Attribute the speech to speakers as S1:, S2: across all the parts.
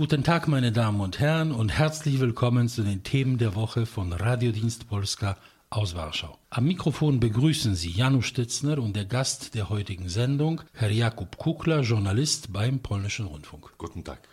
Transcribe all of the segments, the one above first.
S1: Guten Tag, meine Damen und Herren, und herzlich willkommen zu den Themen der Woche von Radiodienst Polska aus Warschau. Am Mikrofon begrüßen Sie Janusz Stitzner und der Gast der heutigen Sendung, Herr Jakub Kukla, Journalist beim Polnischen Rundfunk.
S2: Guten Tag.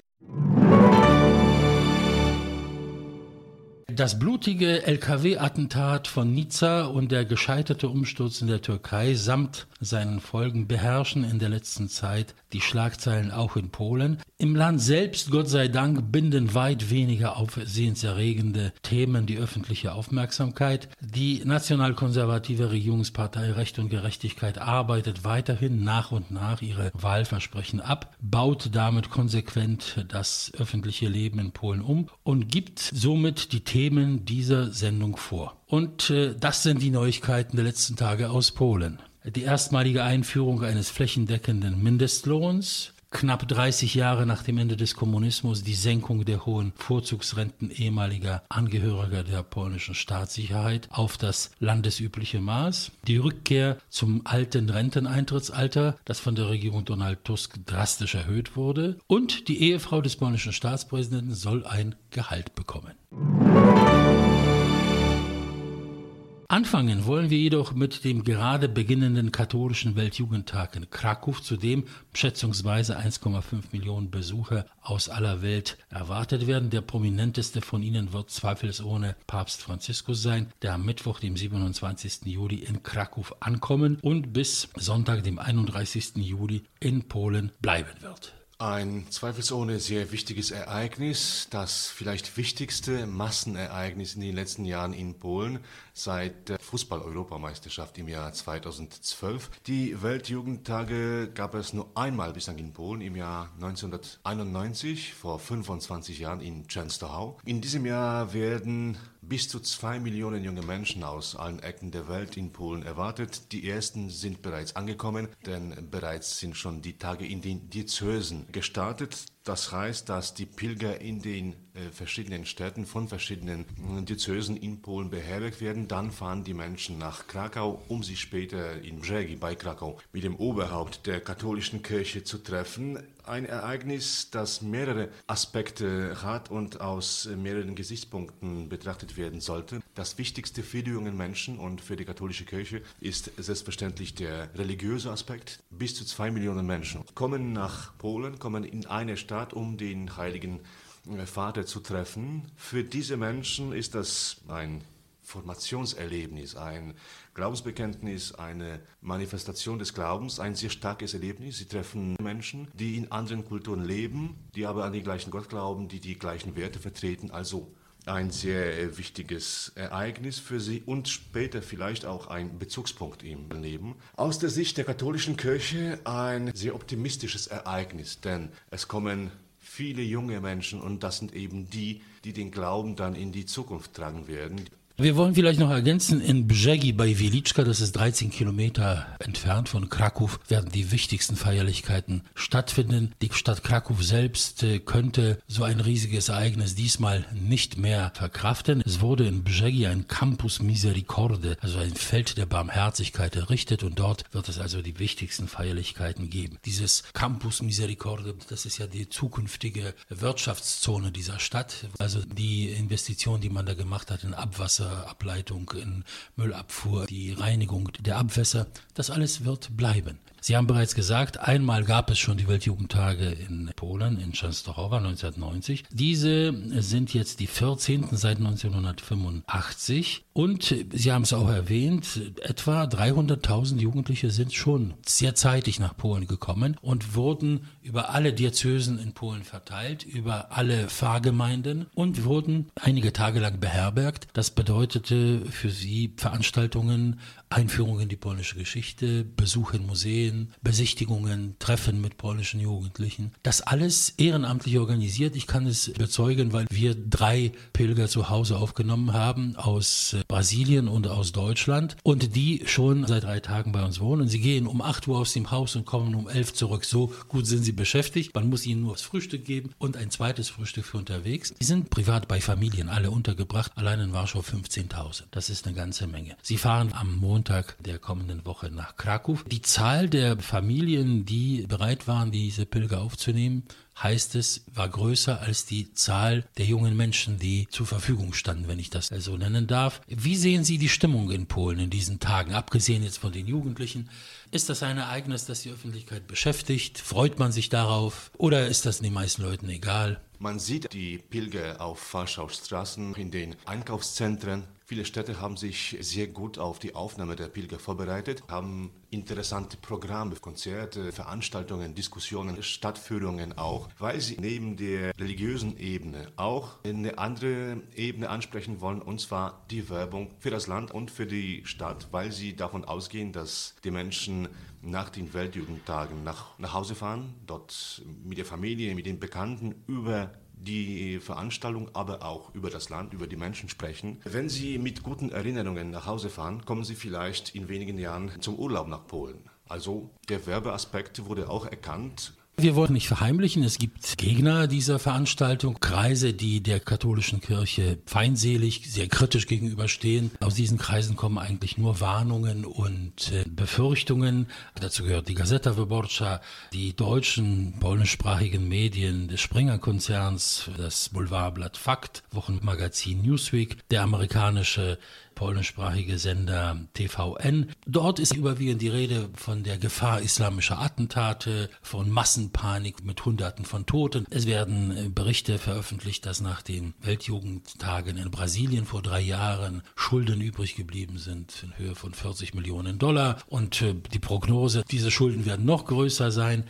S1: Das blutige LKW-Attentat von Nizza und der gescheiterte Umsturz in der Türkei samt seinen Folgen beherrschen in der letzten Zeit die Schlagzeilen auch in Polen. Im Land selbst, Gott sei Dank, binden weit weniger aufsehenserregende Themen die öffentliche Aufmerksamkeit. Die nationalkonservative Regierungspartei Recht und Gerechtigkeit arbeitet weiterhin nach und nach ihre Wahlversprechen ab, baut damit konsequent das öffentliche Leben in Polen um und gibt somit die Themen dieser Sendung vor. Und äh, das sind die Neuigkeiten der letzten Tage aus Polen. Die erstmalige Einführung eines flächendeckenden Mindestlohns, knapp 30 Jahre nach dem Ende des Kommunismus die Senkung der hohen Vorzugsrenten ehemaliger Angehöriger der polnischen Staatssicherheit auf das landesübliche Maß, die Rückkehr zum alten Renteneintrittsalter, das von der Regierung Donald Tusk drastisch erhöht wurde, und die Ehefrau des polnischen Staatspräsidenten soll ein Gehalt bekommen. Anfangen wollen wir jedoch mit dem gerade beginnenden katholischen Weltjugendtag in Krakow, zu dem schätzungsweise 1,5 Millionen Besucher aus aller Welt erwartet werden. Der prominenteste von ihnen wird zweifelsohne Papst Franziskus sein, der am Mittwoch, dem 27. Juli in Krakow ankommen und bis Sonntag, dem 31. Juli in Polen bleiben wird.
S2: Ein zweifelsohne sehr wichtiges Ereignis, das vielleicht wichtigste Massenereignis in den letzten Jahren in Polen seit der Fußball-Europameisterschaft im Jahr 2012. Die Weltjugendtage gab es nur einmal bislang in Polen im Jahr 1991, vor 25 Jahren in Częstochow. In diesem Jahr werden bis zu zwei Millionen junge Menschen aus allen Ecken der Welt in Polen erwartet. Die ersten sind bereits angekommen, denn bereits sind schon die Tage in den Diözesen gestartet. Das heißt, dass die Pilger in den äh, verschiedenen Städten von verschiedenen äh, Diözesen in Polen beherbergt werden. Dann fahren die Menschen nach Krakau, um sich später in Brzegi bei Krakau mit dem Oberhaupt der katholischen Kirche zu treffen. Ein Ereignis, das mehrere Aspekte hat und aus mehreren Gesichtspunkten betrachtet werden sollte. Das Wichtigste für die jungen Menschen und für die katholische Kirche ist selbstverständlich der religiöse Aspekt. Bis zu zwei Millionen Menschen kommen nach Polen, kommen in eine Stadt, Stadt, um den heiligen äh, Vater zu treffen. Für diese Menschen ist das ein Formationserlebnis, ein Glaubensbekenntnis, eine Manifestation des Glaubens, ein sehr starkes Erlebnis. Sie treffen Menschen, die in anderen Kulturen leben, die aber an den gleichen Gott glauben, die die gleichen Werte vertreten. Also ein sehr äh, wichtiges Ereignis für sie und später vielleicht auch ein Bezugspunkt im Leben. Aus der Sicht der katholischen Kirche ein sehr optimistisches Ereignis, denn es kommen viele junge Menschen und das sind eben die, die den Glauben dann in die Zukunft tragen werden.
S1: Wir wollen vielleicht noch ergänzen, in Brzegi bei Wieliczka, das ist 13 Kilometer entfernt von Krakow, werden die wichtigsten Feierlichkeiten stattfinden. Die Stadt Krakow selbst äh, könnte so ein riesiges Ereignis diesmal nicht mehr verkraften. Es wurde in Brzegi ein Campus Misericorde, also ein Feld der Barmherzigkeit errichtet und dort wird es also die wichtigsten Feierlichkeiten geben. Dieses Campus Misericorde, das ist ja die zukünftige Wirtschaftszone dieser Stadt, also die Investition, die man da gemacht hat in Abwasser, Ableitung, in Müllabfuhr, die Reinigung der Abwässer, das alles wird bleiben. Sie haben bereits gesagt, einmal gab es schon die Weltjugendtage in Polen, in Częstochowa 1990. Diese sind jetzt die 14. seit 1985. Und Sie haben es auch erwähnt, etwa 300.000 Jugendliche sind schon sehr zeitig nach Polen gekommen und wurden über alle Diözesen in Polen verteilt, über alle Pfarrgemeinden und wurden einige Tage lang beherbergt. Das bedeutete für sie Veranstaltungen, Einführung in die polnische Geschichte, Besuch in Museen, Besichtigungen, Treffen mit polnischen Jugendlichen. Das alles ehrenamtlich organisiert. Ich kann es bezeugen, weil wir drei Pilger zu Hause aufgenommen haben aus äh, Brasilien und aus Deutschland und die schon seit drei Tagen bei uns wohnen. Sie gehen um 8 Uhr aus dem Haus und kommen um 11 zurück. So gut sind sie beschäftigt. Man muss ihnen nur das Frühstück geben und ein zweites Frühstück für unterwegs. Sie sind privat bei Familien alle untergebracht. Allein in Warschau 15.000. Das ist eine ganze Menge. Sie fahren am Montag der kommenden Woche nach Krakow. Die Zahl der Familien, die bereit waren, diese Pilger aufzunehmen, heißt es, war größer als die Zahl der jungen Menschen, die zur Verfügung standen, wenn ich das so nennen darf. Wie sehen Sie die Stimmung in Polen in diesen Tagen, abgesehen jetzt von den Jugendlichen? Ist das ein Ereignis, das die Öffentlichkeit beschäftigt? Freut man sich darauf? Oder ist das den meisten Leuten egal?
S2: Man sieht die Pilger auf Warschau-Straßen, in den Einkaufszentren. Viele Städte haben sich sehr gut auf die Aufnahme der Pilger vorbereitet, haben interessante Programme, Konzerte, Veranstaltungen, Diskussionen, Stadtführungen auch, weil sie neben der religiösen Ebene auch eine andere Ebene ansprechen wollen, und zwar die Werbung für das Land und für die Stadt, weil sie davon ausgehen, dass die Menschen nach den Weltjugendtagen nach, nach Hause fahren, dort mit der Familie, mit den Bekannten über die Veranstaltung, aber auch über das Land, über die Menschen sprechen. Wenn Sie mit guten Erinnerungen nach Hause fahren, kommen Sie vielleicht in wenigen Jahren zum Urlaub nach Polen. Also der Werbeaspekt wurde auch erkannt
S1: wir wollen nicht verheimlichen, es gibt Gegner dieser Veranstaltung, Kreise, die der katholischen Kirche feindselig, sehr kritisch gegenüberstehen. Aus diesen Kreisen kommen eigentlich nur Warnungen und äh, Befürchtungen. Dazu gehört die Gazeta Wyborcza, die deutschen polnischsprachigen Medien des Springer-Konzerns, das Boulevardblatt Fakt, Wochenmagazin Newsweek, der amerikanische polnischsprachige Sender TVN. Dort ist überwiegend die Rede von der Gefahr islamischer Attentate, von Massenpanik mit Hunderten von Toten. Es werden äh, Berichte veröffentlicht, dass nach den Weltjugendtagen in Brasilien vor drei Jahren Schulden übrig geblieben sind in Höhe von 40 Millionen Dollar. Und äh, die Prognose, diese Schulden werden noch größer sein.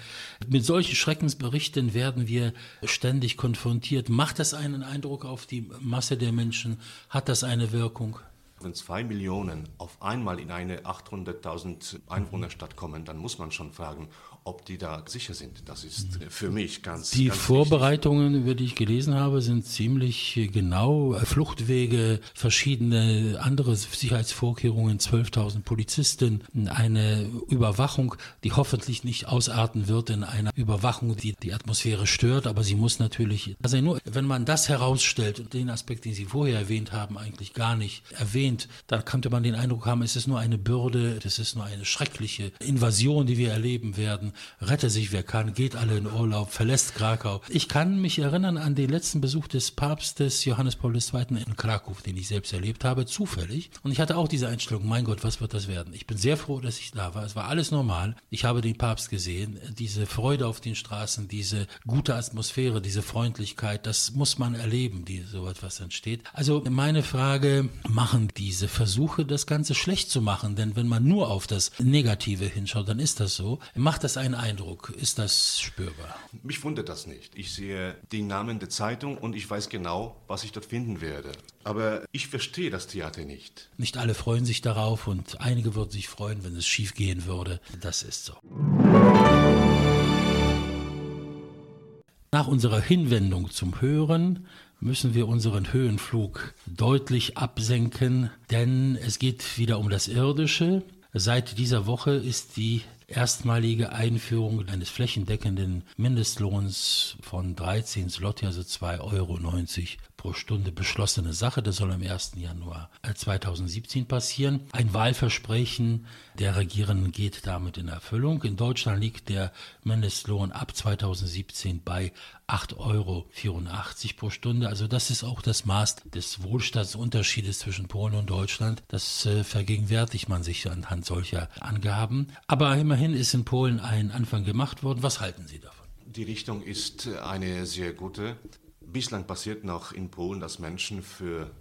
S1: Mit solchen Schreckensberichten werden wir ständig konfrontiert. Macht das einen Eindruck auf die Masse der Menschen? Hat das eine Wirkung?
S2: Wenn zwei Millionen auf einmal in eine 800.000 Einwohnerstadt kommen, dann muss man schon fragen, ob die da sicher sind. Das ist für mich ganz
S1: Die
S2: ganz
S1: Vorbereitungen, wichtig. über die ich gelesen habe, sind ziemlich genau. Fluchtwege, verschiedene andere Sicherheitsvorkehrungen, 12.000 Polizisten, eine Überwachung, die hoffentlich nicht ausarten wird in einer Überwachung, die die Atmosphäre stört, aber sie muss natürlich, also nur, wenn man das herausstellt und den Aspekt, den Sie vorher erwähnt haben, eigentlich gar nicht erwähnt, dann könnte man den Eindruck haben, es ist nur eine Bürde, es ist nur eine schreckliche Invasion, die wir erleben werden rette sich wer kann, geht alle in Urlaub, verlässt Krakau. Ich kann mich erinnern an den letzten Besuch des Papstes Johannes Paul II. in Krakow, den ich selbst erlebt habe, zufällig. Und ich hatte auch diese Einstellung, mein Gott, was wird das werden? Ich bin sehr froh, dass ich da war. Es war alles normal. Ich habe den Papst gesehen, diese Freude auf den Straßen, diese gute Atmosphäre, diese Freundlichkeit, das muss man erleben, die so etwas entsteht. Also meine Frage, machen diese Versuche, das Ganze schlecht zu machen? Denn wenn man nur auf das Negative hinschaut, dann ist das so. Macht das ein ein Eindruck? Ist das spürbar?
S2: Mich wundert das nicht. Ich sehe den Namen der Zeitung und ich weiß genau, was ich dort finden werde. Aber ich verstehe das Theater nicht.
S1: Nicht alle freuen sich darauf und einige würden sich freuen, wenn es schief gehen würde. Das ist so. Nach unserer Hinwendung zum Hören müssen wir unseren Höhenflug deutlich absenken, denn es geht wieder um das Irdische. Seit dieser Woche ist die erstmalige Einführung eines flächendeckenden Mindestlohns von 13 Slotty, also 2,90 Euro pro Stunde beschlossene Sache. Das soll am 1. Januar 2017 passieren. Ein Wahlversprechen der Regierenden geht damit in Erfüllung. In Deutschland liegt der Mindestlohn ab 2017 bei 8,84 Euro pro Stunde. Also das ist auch das Maß des Wohlstandsunterschiedes zwischen Polen und Deutschland. Das äh, vergegenwärtigt man sich anhand solcher Angaben. Aber immerhin ist in Polen ein Anfang gemacht worden. Was halten Sie davon?
S2: Die Richtung ist eine sehr gute. Bislang passiert noch in Polen, dass Menschen für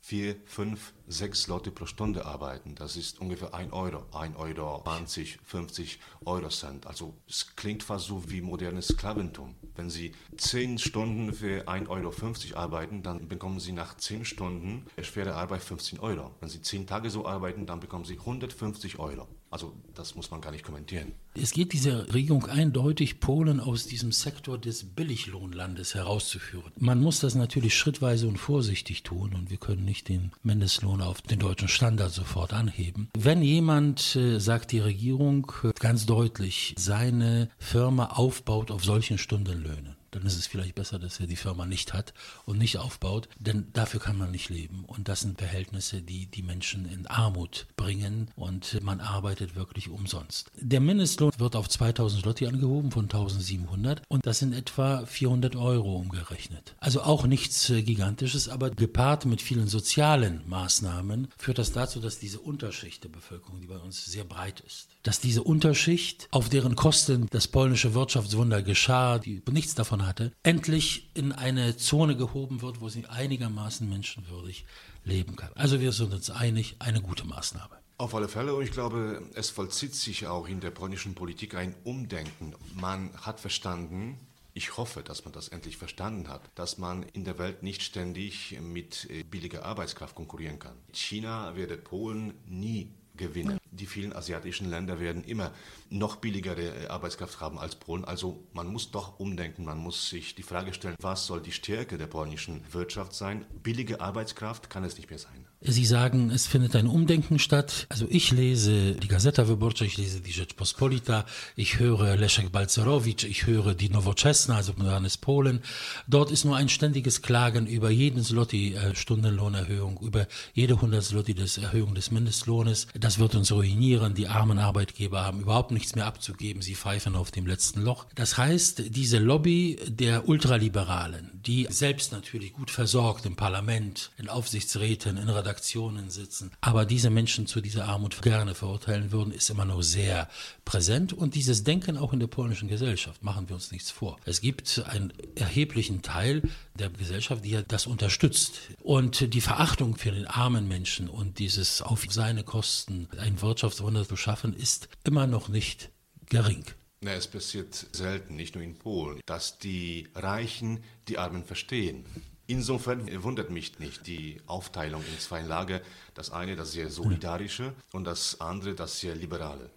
S2: vier, fünf, sechs Leute pro Stunde arbeiten. Das ist ungefähr ein Euro, ein Euro 20, 50 Euro Cent. Also es klingt fast so wie modernes Sklaventum. Wenn Sie zehn Stunden für 1,50 Euro arbeiten, dann bekommen Sie nach zehn Stunden schwere Arbeit 15 Euro. Wenn Sie zehn Tage so arbeiten, dann bekommen Sie 150 Euro. Also das muss man gar nicht kommentieren.
S1: Es geht dieser Regierung eindeutig, Polen aus diesem Sektor des Billiglohnlandes herauszuführen. Man muss das natürlich schrittweise und vorsichtig tun und wir können nicht den Mindestlohn auf den deutschen Standard sofort anheben. Wenn jemand, äh, sagt die Regierung äh, ganz deutlich, seine Firma aufbaut auf solchen Stundenlöhnen, dann ist es vielleicht besser, dass er die Firma nicht hat und nicht aufbaut, denn dafür kann man nicht leben. Und das sind Verhältnisse, die die Menschen in Armut bringen und man arbeitet wirklich umsonst. Der Mindestlohn wird auf 2000 Slotti angehoben von 1700 und das sind etwa 400 Euro umgerechnet. Also auch nichts äh, Gigantisches, aber gepaart mit vielen sozialen Maßnahmen führt das dazu, dass diese Unterschicht der Bevölkerung, die bei uns sehr breit ist, dass diese Unterschicht, auf deren Kosten das polnische Wirtschaftswunder geschah, die nichts davon hatte, endlich in eine Zone gehoben wird, wo sie einigermaßen menschenwürdig leben kann. Also wir sind uns einig, eine gute Maßnahme.
S2: Auf alle Fälle, und ich glaube, es vollzieht sich auch in der polnischen Politik ein Umdenken. Man hat verstanden, ich hoffe, dass man das endlich verstanden hat, dass man in der Welt nicht ständig mit äh, billiger Arbeitskraft konkurrieren kann. China werde Polen nie gewinnen. Die vielen asiatischen Länder werden immer noch billigere äh, Arbeitskraft haben als Polen. Also man muss doch umdenken, man muss sich die Frage stellen, was soll die Stärke der polnischen Wirtschaft sein? Billige Arbeitskraft kann es nicht mehr sein.
S1: Sie sagen, es findet ein Umdenken statt. Also ich lese die Gazeta Wyborcza, ich lese die Rzeczpospolita, ich höre Leszek Balcerowicz, ich höre die Nowoczesna, also modernes Polen. Dort ist nur ein ständiges Klagen über jeden Zloty äh, Stundenlohnerhöhung, über jede 100 Zloty des Erhöhung des Mindestlohnes. Das wird uns ruinieren. Die armen Arbeitgeber haben überhaupt nichts mehr abzugeben. Sie pfeifen auf dem letzten Loch. Das heißt, diese Lobby der Ultraliberalen, die selbst natürlich gut versorgt im Parlament, in Aufsichtsräten, in Redaktionen, sitzen. Aber diese Menschen zu dieser Armut gerne verurteilen würden, ist immer noch sehr präsent. Und dieses Denken auch in der polnischen Gesellschaft, machen wir uns nichts vor. Es gibt einen erheblichen Teil der Gesellschaft, die das unterstützt. Und die Verachtung für den armen Menschen und dieses auf seine Kosten ein Wirtschaftswunder zu schaffen, ist immer noch nicht gering.
S2: Na, es passiert selten, nicht nur in Polen, dass die Reichen die Armen verstehen. Insofern wundert mich nicht die Aufteilung in zwei Lager. Das eine das sehr solidarische und das andere das sehr liberale.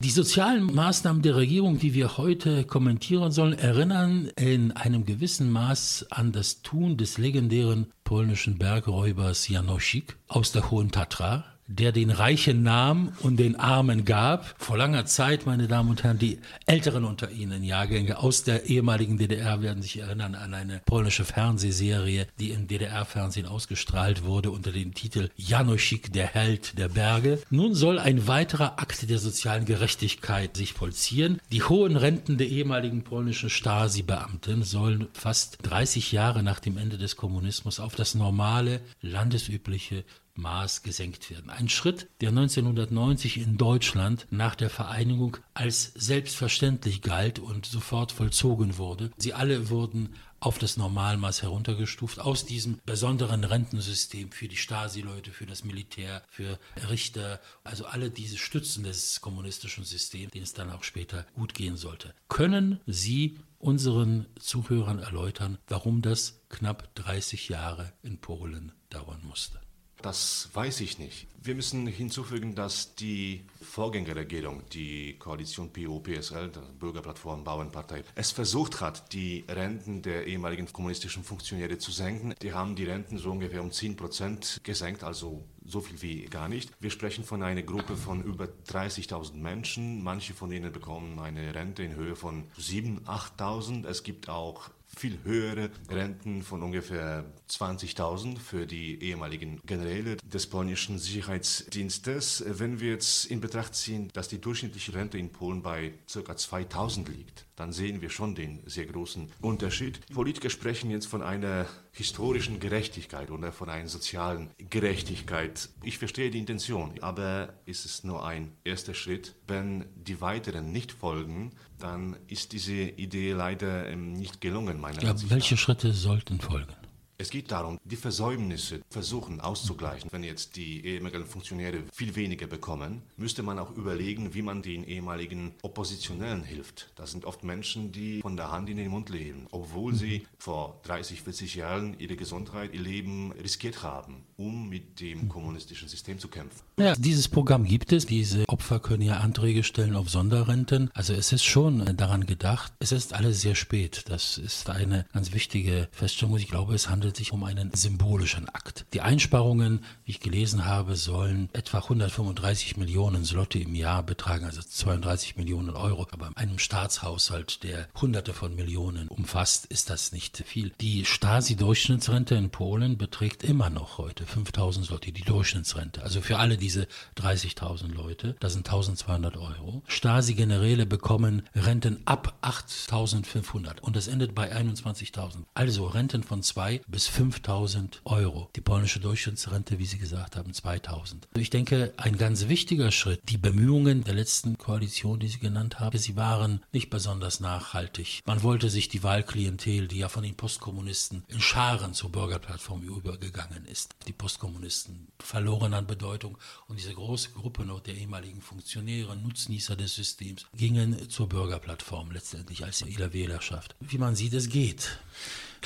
S1: Die sozialen Maßnahmen der Regierung, die wir heute kommentieren sollen, erinnern in einem gewissen Maß an das Tun des legendären polnischen Bergräubers Janosik aus der Hohen Tatra, der den Reichen nahm und den Armen gab. Vor langer Zeit, meine Damen und Herren, die Älteren unter Ihnen, Jahrgänge aus der ehemaligen DDR, werden sich erinnern an eine polnische Fernsehserie, die im DDR-Fernsehen ausgestrahlt wurde unter dem Titel Janoschik, der Held der Berge. Nun soll ein weiterer Akt der sozialen Gerechtigkeit sich vollziehen. Die hohen Renten der ehemaligen polnischen Stasi-Beamten sollen fast 30 Jahre nach dem Ende des Kommunismus auf das normale, landesübliche Maß gesenkt werden. Ein Schritt, der 1990 in Deutschland nach der Vereinigung als selbstverständlich galt und sofort vollzogen wurde. Sie alle wurden auf das Normalmaß heruntergestuft aus diesem besonderen Rentensystem für die Stasi-Leute, für das Militär, für Richter, also alle diese Stützen des kommunistischen Systems, denen es dann auch später gut gehen sollte. Können Sie unseren Zuhörern erläutern, warum das knapp 30 Jahre in Polen dauern musste?
S2: Das weiß ich nicht. Wir müssen hinzufügen, dass die Vorgängerregierung, die Koalition PO-PSL, der Bürgerplattform Bauernpartei, es versucht hat, die Renten der ehemaligen kommunistischen Funktionäre zu senken. Die haben die Renten so ungefähr um 10 Prozent gesenkt, also so viel wie gar nicht. Wir sprechen von einer Gruppe von über 30.000 Menschen. Manche von ihnen bekommen eine Rente in Höhe von 7.000, 8.000. Es gibt auch viel höhere Renten von ungefähr 20.000 für die ehemaligen Generäle des polnischen Sicherheitsdienstes. Wenn wir jetzt in Betracht ziehen, dass die durchschnittliche Rente in Polen bei ca. 2.000 liegt, dann sehen wir schon den sehr großen Unterschied. Politiker sprechen jetzt von einer historischen Gerechtigkeit oder von einer sozialen Gerechtigkeit. Ich verstehe die Intention, aber ist es nur ein erster Schritt. Wenn die weiteren nicht folgen, dann ist diese Idee leider ähm, nicht gelungen,
S1: meiner ja, Welche Schritte sollten folgen?
S2: Es geht darum, die Versäumnisse versuchen auszugleichen. Wenn jetzt die ehemaligen Funktionäre viel weniger bekommen, müsste man auch überlegen, wie man den ehemaligen Oppositionellen hilft. Das sind oft Menschen, die von der Hand in den Mund leben, obwohl sie vor 30, 40 Jahren ihre Gesundheit, ihr Leben riskiert haben, um mit dem kommunistischen System zu kämpfen.
S1: Ja, dieses Programm gibt es. Diese Opfer können ja Anträge stellen auf Sonderrenten. Also es ist schon daran gedacht. Es ist alles sehr spät. Das ist eine ganz wichtige Feststellung. Ich glaube, es handelt handelt sich um einen symbolischen Akt. Die Einsparungen, wie ich gelesen habe, sollen etwa 135 Millionen Slotte im Jahr betragen, also 32 Millionen Euro. Aber in einem Staatshaushalt, der Hunderte von Millionen umfasst, ist das nicht viel. Die Stasi-Durchschnittsrente in Polen beträgt immer noch heute 5000 Slotte, die Durchschnittsrente. Also für alle diese 30.000 Leute, das sind 1200 Euro. Stasi-Generäle bekommen Renten ab 8500 und das endet bei 21.000. Also Renten von 2 bis 5000 Euro. Die polnische Durchschnittsrente, wie Sie gesagt haben, 2000. Ich denke, ein ganz wichtiger Schritt, die Bemühungen der letzten Koalition, die Sie genannt haben, sie waren nicht besonders nachhaltig. Man wollte sich die Wahlklientel, die ja von den Postkommunisten in Scharen zur Bürgerplattform übergegangen ist, die Postkommunisten verloren an Bedeutung und diese große Gruppe noch der ehemaligen Funktionäre, Nutznießer des Systems, gingen zur Bürgerplattform letztendlich als ihre Wählerschaft. Wie man sieht, es geht.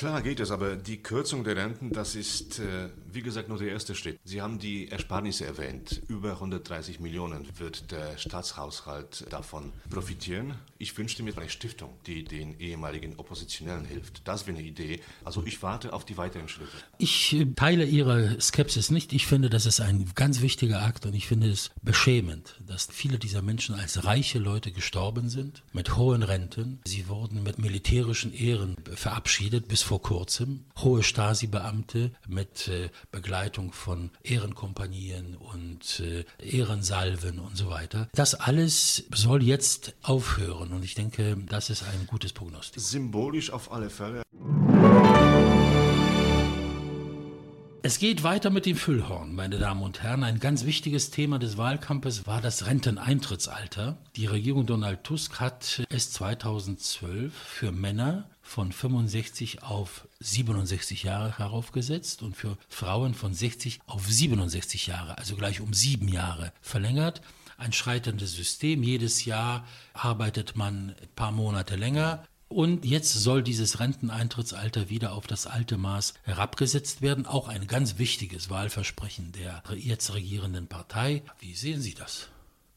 S2: Klar geht es, aber die Kürzung der Renten, das ist, äh, wie gesagt, nur der erste Schritt. Sie haben die Ersparnisse erwähnt. Über 130 Millionen wird der Staatshaushalt davon profitieren. Ich wünschte mir eine Stiftung, die den ehemaligen Oppositionellen hilft. Das wäre eine Idee. Also ich warte auf die weiteren Schritte.
S1: Ich äh, teile Ihre Skepsis nicht. Ich finde, das ist ein ganz wichtiger Akt und ich finde es beschämend, dass viele dieser Menschen als reiche Leute gestorben sind, mit hohen Renten. Sie wurden mit militärischen Ehren verabschiedet bis vor kurzem hohe Stasi-Beamte mit äh, Begleitung von Ehrenkompanien und äh, Ehrensalven und so weiter. Das alles soll jetzt aufhören und ich denke, das ist ein gutes Prognostik.
S2: Symbolisch auf alle Fälle.
S1: Es geht weiter mit dem Füllhorn, meine Damen und Herren. Ein ganz wichtiges Thema des Wahlkampfes war das Renteneintrittsalter. Die Regierung Donald Tusk hat es 2012 für Männer von 65 auf 67 Jahre heraufgesetzt und für Frauen von 60 auf 67 Jahre, also gleich um sieben Jahre verlängert. Ein schreitendes System. Jedes Jahr arbeitet man ein paar Monate länger. Und jetzt soll dieses Renteneintrittsalter wieder auf das alte Maß herabgesetzt werden. Auch ein ganz wichtiges Wahlversprechen der jetzt regierenden Partei. Wie sehen Sie das?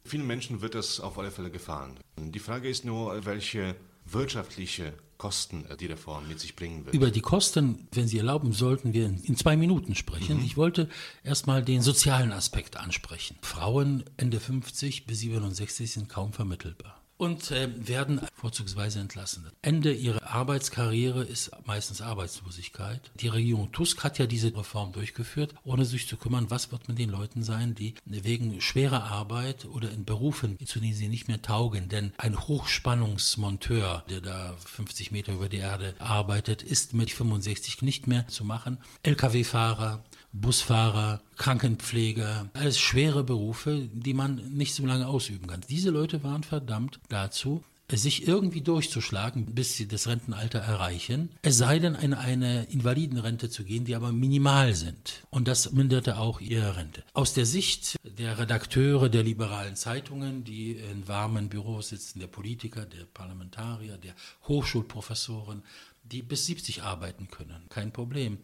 S2: Vielen Menschen wird das auf alle Fälle gefallen. Die Frage ist nur, welche wirtschaftliche Kosten äh, die Reform mit sich bringen wird.
S1: Über die Kosten, wenn Sie erlauben, sollten wir in zwei Minuten sprechen. Mhm. Ich wollte erstmal den sozialen Aspekt ansprechen. Frauen Ende 50 bis 67 sind kaum vermittelbar und äh, werden vorzugsweise entlassen. Ende ihrer Arbeitskarriere ist meistens Arbeitslosigkeit. Die Regierung Tusk hat ja diese Reform durchgeführt, ohne sich zu kümmern, was wird mit den Leuten sein, die wegen schwerer Arbeit oder in Berufen, zu denen sie nicht mehr taugen. Denn ein Hochspannungsmonteur, der da 50 Meter über die Erde arbeitet, ist mit 65 nicht mehr zu machen. Lkw-Fahrer, Busfahrer, Krankenpfleger, alles schwere Berufe, die man nicht so lange ausüben kann. Diese Leute waren verdammt dazu, sich irgendwie durchzuschlagen, bis sie das Rentenalter erreichen, es sei denn, in eine Invalidenrente zu gehen, die aber minimal sind. Und das minderte auch ihre Rente. Aus der Sicht der Redakteure der liberalen Zeitungen, die in warmen Büros sitzen, der Politiker, der Parlamentarier, der Hochschulprofessoren, die bis 70 arbeiten können, kein Problem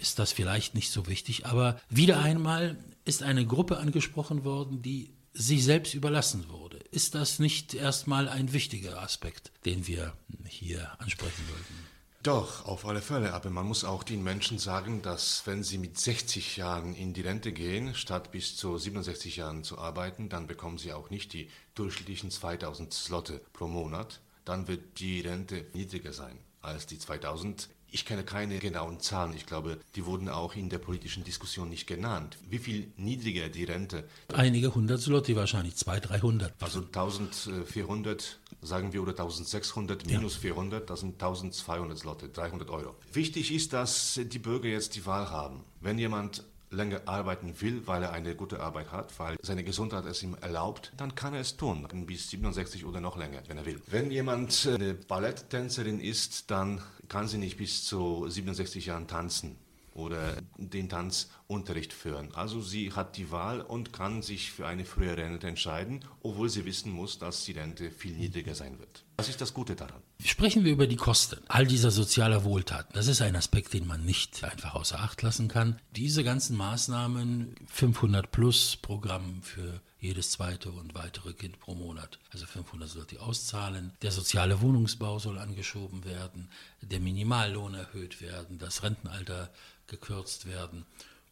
S1: ist das vielleicht nicht so wichtig. Aber wieder einmal ist eine Gruppe angesprochen worden, die sich selbst überlassen wurde. Ist das nicht erstmal ein wichtiger Aspekt, den wir hier ansprechen sollten?
S2: Doch, auf alle Fälle. Aber man muss auch den Menschen sagen, dass wenn sie mit 60 Jahren in die Rente gehen, statt bis zu 67 Jahren zu arbeiten, dann bekommen sie auch nicht die durchschnittlichen 2000 Slotte pro Monat. Dann wird die Rente niedriger sein als die 2000 ich kenne keine genauen Zahlen. Ich glaube, die wurden auch in der politischen Diskussion nicht genannt. Wie viel niedriger die Rente?
S1: Einige hundert Zloty wahrscheinlich, zwei, dreihundert.
S2: Also 1400, sagen wir, oder 1600 minus ja. 400, das sind 1200 Zloty, 300 Euro. Wichtig ist, dass die Bürger jetzt die Wahl haben. Wenn jemand länger arbeiten will, weil er eine gute Arbeit hat, weil seine Gesundheit es ihm erlaubt, dann kann er es tun, bis 67 oder noch länger, wenn er will. Wenn jemand eine Balletttänzerin ist, dann kann sie nicht bis zu 67 Jahren tanzen oder den Tanzunterricht führen. Also sie hat die Wahl und kann sich für eine frühere Rente entscheiden, obwohl sie wissen muss, dass die Rente viel niedriger sein wird. Was ist das Gute daran?
S1: Sprechen wir über die Kosten all dieser sozialer Wohltaten. Das ist ein Aspekt, den man nicht einfach außer Acht lassen kann. Diese ganzen Maßnahmen, 500 plus Programm für jedes zweite und weitere Kind pro Monat. Also 500 soll die auszahlen. Der soziale Wohnungsbau soll angeschoben werden, der Minimallohn erhöht werden, das Rentenalter gekürzt werden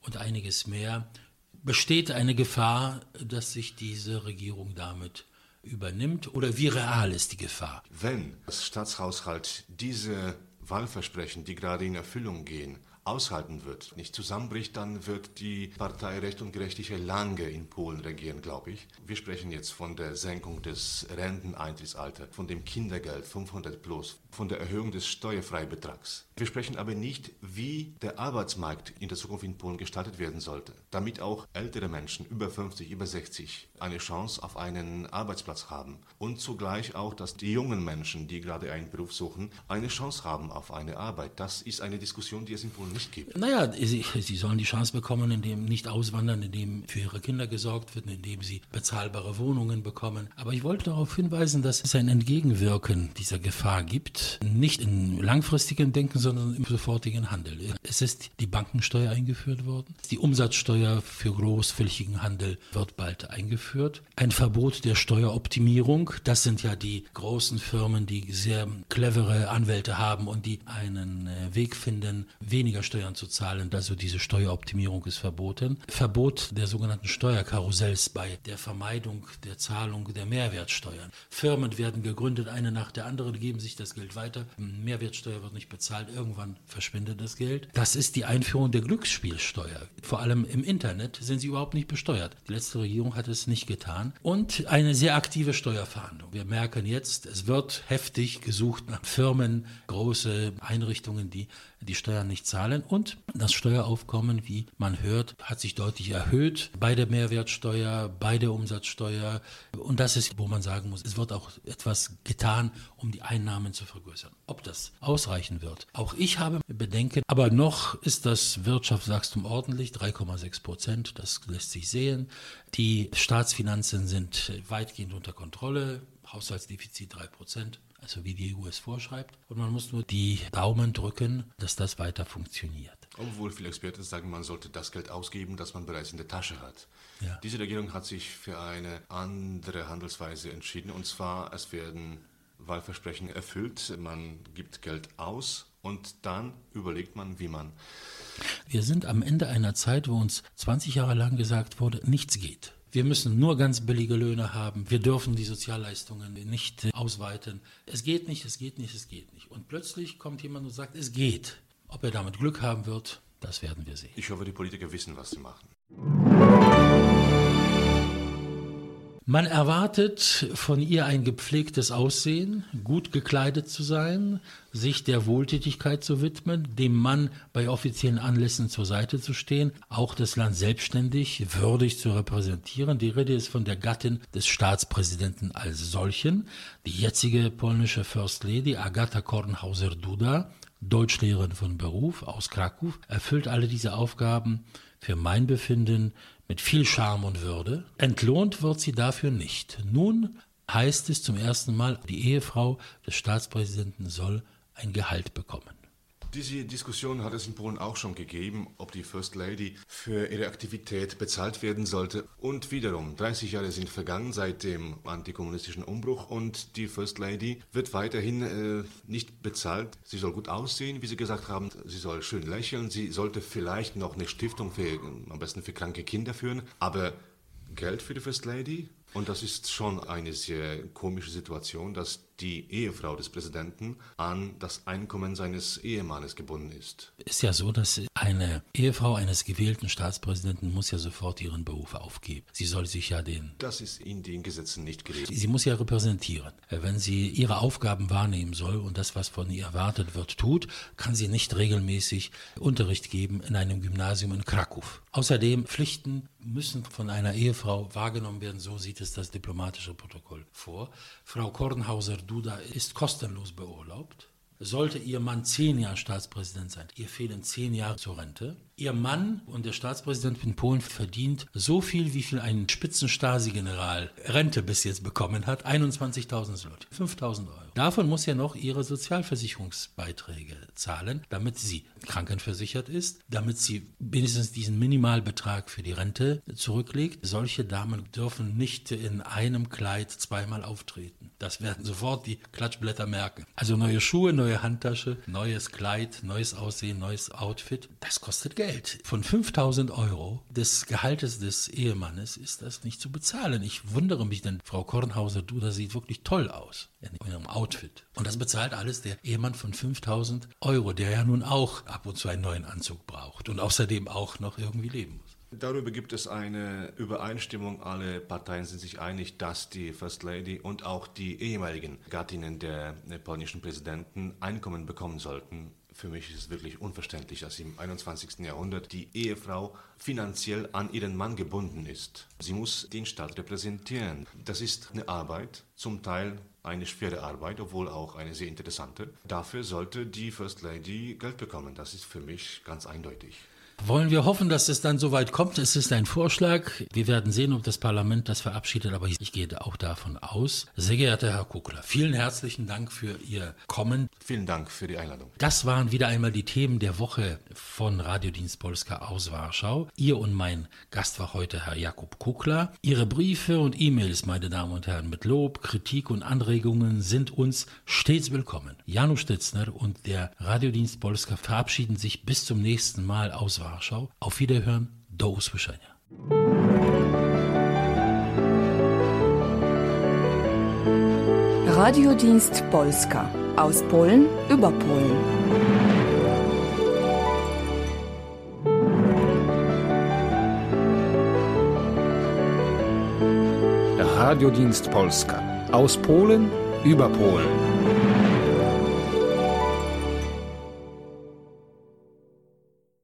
S1: und einiges mehr. Besteht eine Gefahr, dass sich diese Regierung damit übernimmt oder wie real ist die Gefahr?
S2: Wenn das Staatshaushalt diese Wahlversprechen, die gerade in Erfüllung gehen, aushalten wird, nicht zusammenbricht, dann wird die Partei Recht und Gerechtigkeit lange in Polen regieren, glaube ich. Wir sprechen jetzt von der Senkung des Renteneintrittsalters, von dem Kindergeld 500 plus, von der Erhöhung des Steuerfreibetrags. Wir sprechen aber nicht, wie der Arbeitsmarkt in der Zukunft in Polen gestaltet werden sollte, damit auch ältere Menschen über 50, über 60 eine Chance auf einen Arbeitsplatz haben und zugleich auch, dass die jungen Menschen, die gerade einen Beruf suchen, eine Chance haben auf eine Arbeit. Das ist eine Diskussion, die es in Polen nicht gibt.
S1: Naja, sie, sie sollen die Chance bekommen, indem nicht auswandern, indem für ihre Kinder gesorgt wird, indem sie bezahlbare Wohnungen bekommen. Aber ich wollte darauf hinweisen, dass es ein Entgegenwirken dieser Gefahr gibt, nicht im langfristigen Denken, sondern im sofortigen Handel. Es ist die Bankensteuer eingeführt worden. Die Umsatzsteuer für großflächigen Handel wird bald eingeführt. Ein Verbot der Steueroptimierung. Das sind ja die großen Firmen, die sehr clevere Anwälte haben und die einen äh, Weg finden, weniger Steuern zu zahlen. Also diese Steueroptimierung ist verboten. Verbot der sogenannten Steuerkarussells bei der Vermeidung der Zahlung der Mehrwertsteuern. Firmen werden gegründet, eine nach der anderen, geben sich das Geld weiter. Mehrwertsteuer wird nicht bezahlt, irgendwann verschwindet das Geld. Das ist die Einführung der Glücksspielsteuer. Vor allem im Internet sind sie überhaupt nicht besteuert. Die letzte Regierung hat es nicht getan. Und eine sehr aktive Steuerverhandlung. Wir merken jetzt, es wird heftig gesucht nach Firmen, große Einrichtungen, die die Steuern nicht zahlen. Und das Steueraufkommen, wie man hört, hat sich deutlich erhöht bei der Mehrwertsteuer, bei der Umsatzsteuer. Und das ist, wo man sagen muss, es wird auch etwas getan, um die Einnahmen zu vergrößern. Ob das ausreichen wird, auch ich habe Bedenken. Aber noch ist das Wirtschaftswachstum ordentlich, 3,6 Prozent, das lässt sich sehen. Die Staatsfinanzen sind weitgehend unter Kontrolle, Haushaltsdefizit 3 Prozent also wie die EU es vorschreibt. Und man muss nur die Daumen drücken, dass das weiter funktioniert.
S2: Obwohl viele Experten sagen, man sollte das Geld ausgeben, das man bereits in der Tasche hat. Ja. Diese Regierung hat sich für eine andere Handelsweise entschieden. Und zwar, es werden Wahlversprechen erfüllt, man gibt Geld aus und dann überlegt man, wie man.
S1: Wir sind am Ende einer Zeit, wo uns 20 Jahre lang gesagt wurde, nichts geht. Wir müssen nur ganz billige Löhne haben. Wir dürfen die Sozialleistungen nicht ausweiten. Es geht nicht, es geht nicht, es geht nicht. Und plötzlich kommt jemand und sagt, es geht. Ob er damit Glück haben wird, das werden wir sehen.
S2: Ich hoffe, die Politiker wissen, was sie machen.
S1: Man erwartet von ihr ein gepflegtes Aussehen, gut gekleidet zu sein, sich der Wohltätigkeit zu widmen, dem Mann bei offiziellen Anlässen zur Seite zu stehen, auch das Land selbstständig, würdig zu repräsentieren. Die Rede ist von der Gattin des Staatspräsidenten als solchen, die jetzige polnische First Lady Agata Kornhauser-Duda, Deutschlehrerin von Beruf aus Kraków, erfüllt alle diese Aufgaben für mein Befinden mit viel Charme und Würde. Entlohnt wird sie dafür nicht. Nun heißt es zum ersten Mal, die Ehefrau des Staatspräsidenten soll ein Gehalt bekommen.
S2: Diese Diskussion hat es in Polen auch schon gegeben, ob die First Lady für ihre Aktivität bezahlt werden sollte. Und wiederum, 30 Jahre sind vergangen seit dem antikommunistischen Umbruch und die First Lady wird weiterhin äh, nicht bezahlt. Sie soll gut aussehen, wie Sie gesagt haben. Sie soll schön lächeln. Sie sollte vielleicht noch eine Stiftung für, am besten für kranke Kinder führen. Aber Geld für die First Lady? Und das ist schon eine sehr komische Situation, dass die Ehefrau des Präsidenten an das Einkommen seines Ehemannes gebunden ist.
S1: Ist ja so, dass eine Ehefrau eines gewählten Staatspräsidenten muss ja sofort ihren Beruf aufgeben. Sie soll sich ja den...
S2: Das ist in den Gesetzen nicht geregelt.
S1: Sie muss ja repräsentieren. Wenn sie ihre Aufgaben wahrnehmen soll und das, was von ihr erwartet wird, tut, kann sie nicht regelmäßig Unterricht geben in einem Gymnasium in Krakow. Außerdem Pflichten müssen von einer Ehefrau wahrgenommen werden, so sieht es das diplomatische Protokoll vor. Frau Kornhauser Duda ist kostenlos beurlaubt. Sollte Ihr Mann zehn Jahre Staatspräsident sein, ihr fehlen zehn Jahre zur Rente. Ihr Mann und der Staatspräsident in Polen verdient so viel, wie viel ein Spitzen-Stasi-General Rente bis jetzt bekommen hat, 21.000 Slot, 5.000 Euro. Davon muss er noch ihre Sozialversicherungsbeiträge zahlen, damit sie krankenversichert ist, damit sie wenigstens diesen Minimalbetrag für die Rente zurücklegt. Solche Damen dürfen nicht in einem Kleid zweimal auftreten. Das werden sofort die Klatschblätter merken. Also neue Schuhe, neue Handtasche, neues Kleid, neues Aussehen, neues Outfit, das kostet Geld. Von 5000 Euro des Gehaltes des Ehemannes ist das nicht zu bezahlen. Ich wundere mich, denn Frau Kornhauser, du, das sieht wirklich toll aus in ihrem Outfit. Und das bezahlt alles der Ehemann von 5000 Euro, der ja nun auch ab und zu einen neuen Anzug braucht und außerdem auch noch irgendwie leben muss.
S2: Darüber gibt es eine Übereinstimmung. Alle Parteien sind sich einig, dass die First Lady und auch die ehemaligen Gattinnen der polnischen Präsidenten Einkommen bekommen sollten. Für mich ist es wirklich unverständlich, dass im 21. Jahrhundert die Ehefrau finanziell an ihren Mann gebunden ist. Sie muss den Staat repräsentieren. Das ist eine Arbeit, zum Teil eine schwere Arbeit, obwohl auch eine sehr interessante. Dafür sollte die First Lady Geld bekommen. Das ist für mich ganz eindeutig.
S1: Wollen wir hoffen, dass es dann soweit kommt? Es ist ein Vorschlag. Wir werden sehen, ob das Parlament das verabschiedet, aber ich gehe auch davon aus. Sehr geehrter Herr Kukler, vielen herzlichen Dank für Ihr Kommen.
S2: Vielen Dank für die Einladung.
S1: Das waren wieder einmal die Themen der Woche von Radiodienst Polska aus Warschau. Ihr und mein Gast war heute Herr Jakub Kukler. Ihre Briefe und E-Mails, meine Damen und Herren, mit Lob, Kritik und Anregungen sind uns stets willkommen. Janusz Stitzner und der Radiodienst Polska verabschieden sich bis zum nächsten Mal aus Warschau. Auf Wiederhören, do usłyszenia.
S3: Radiodienst Polska aus Polen über Polen.
S4: Radiodienst Polska aus Polen über Polen.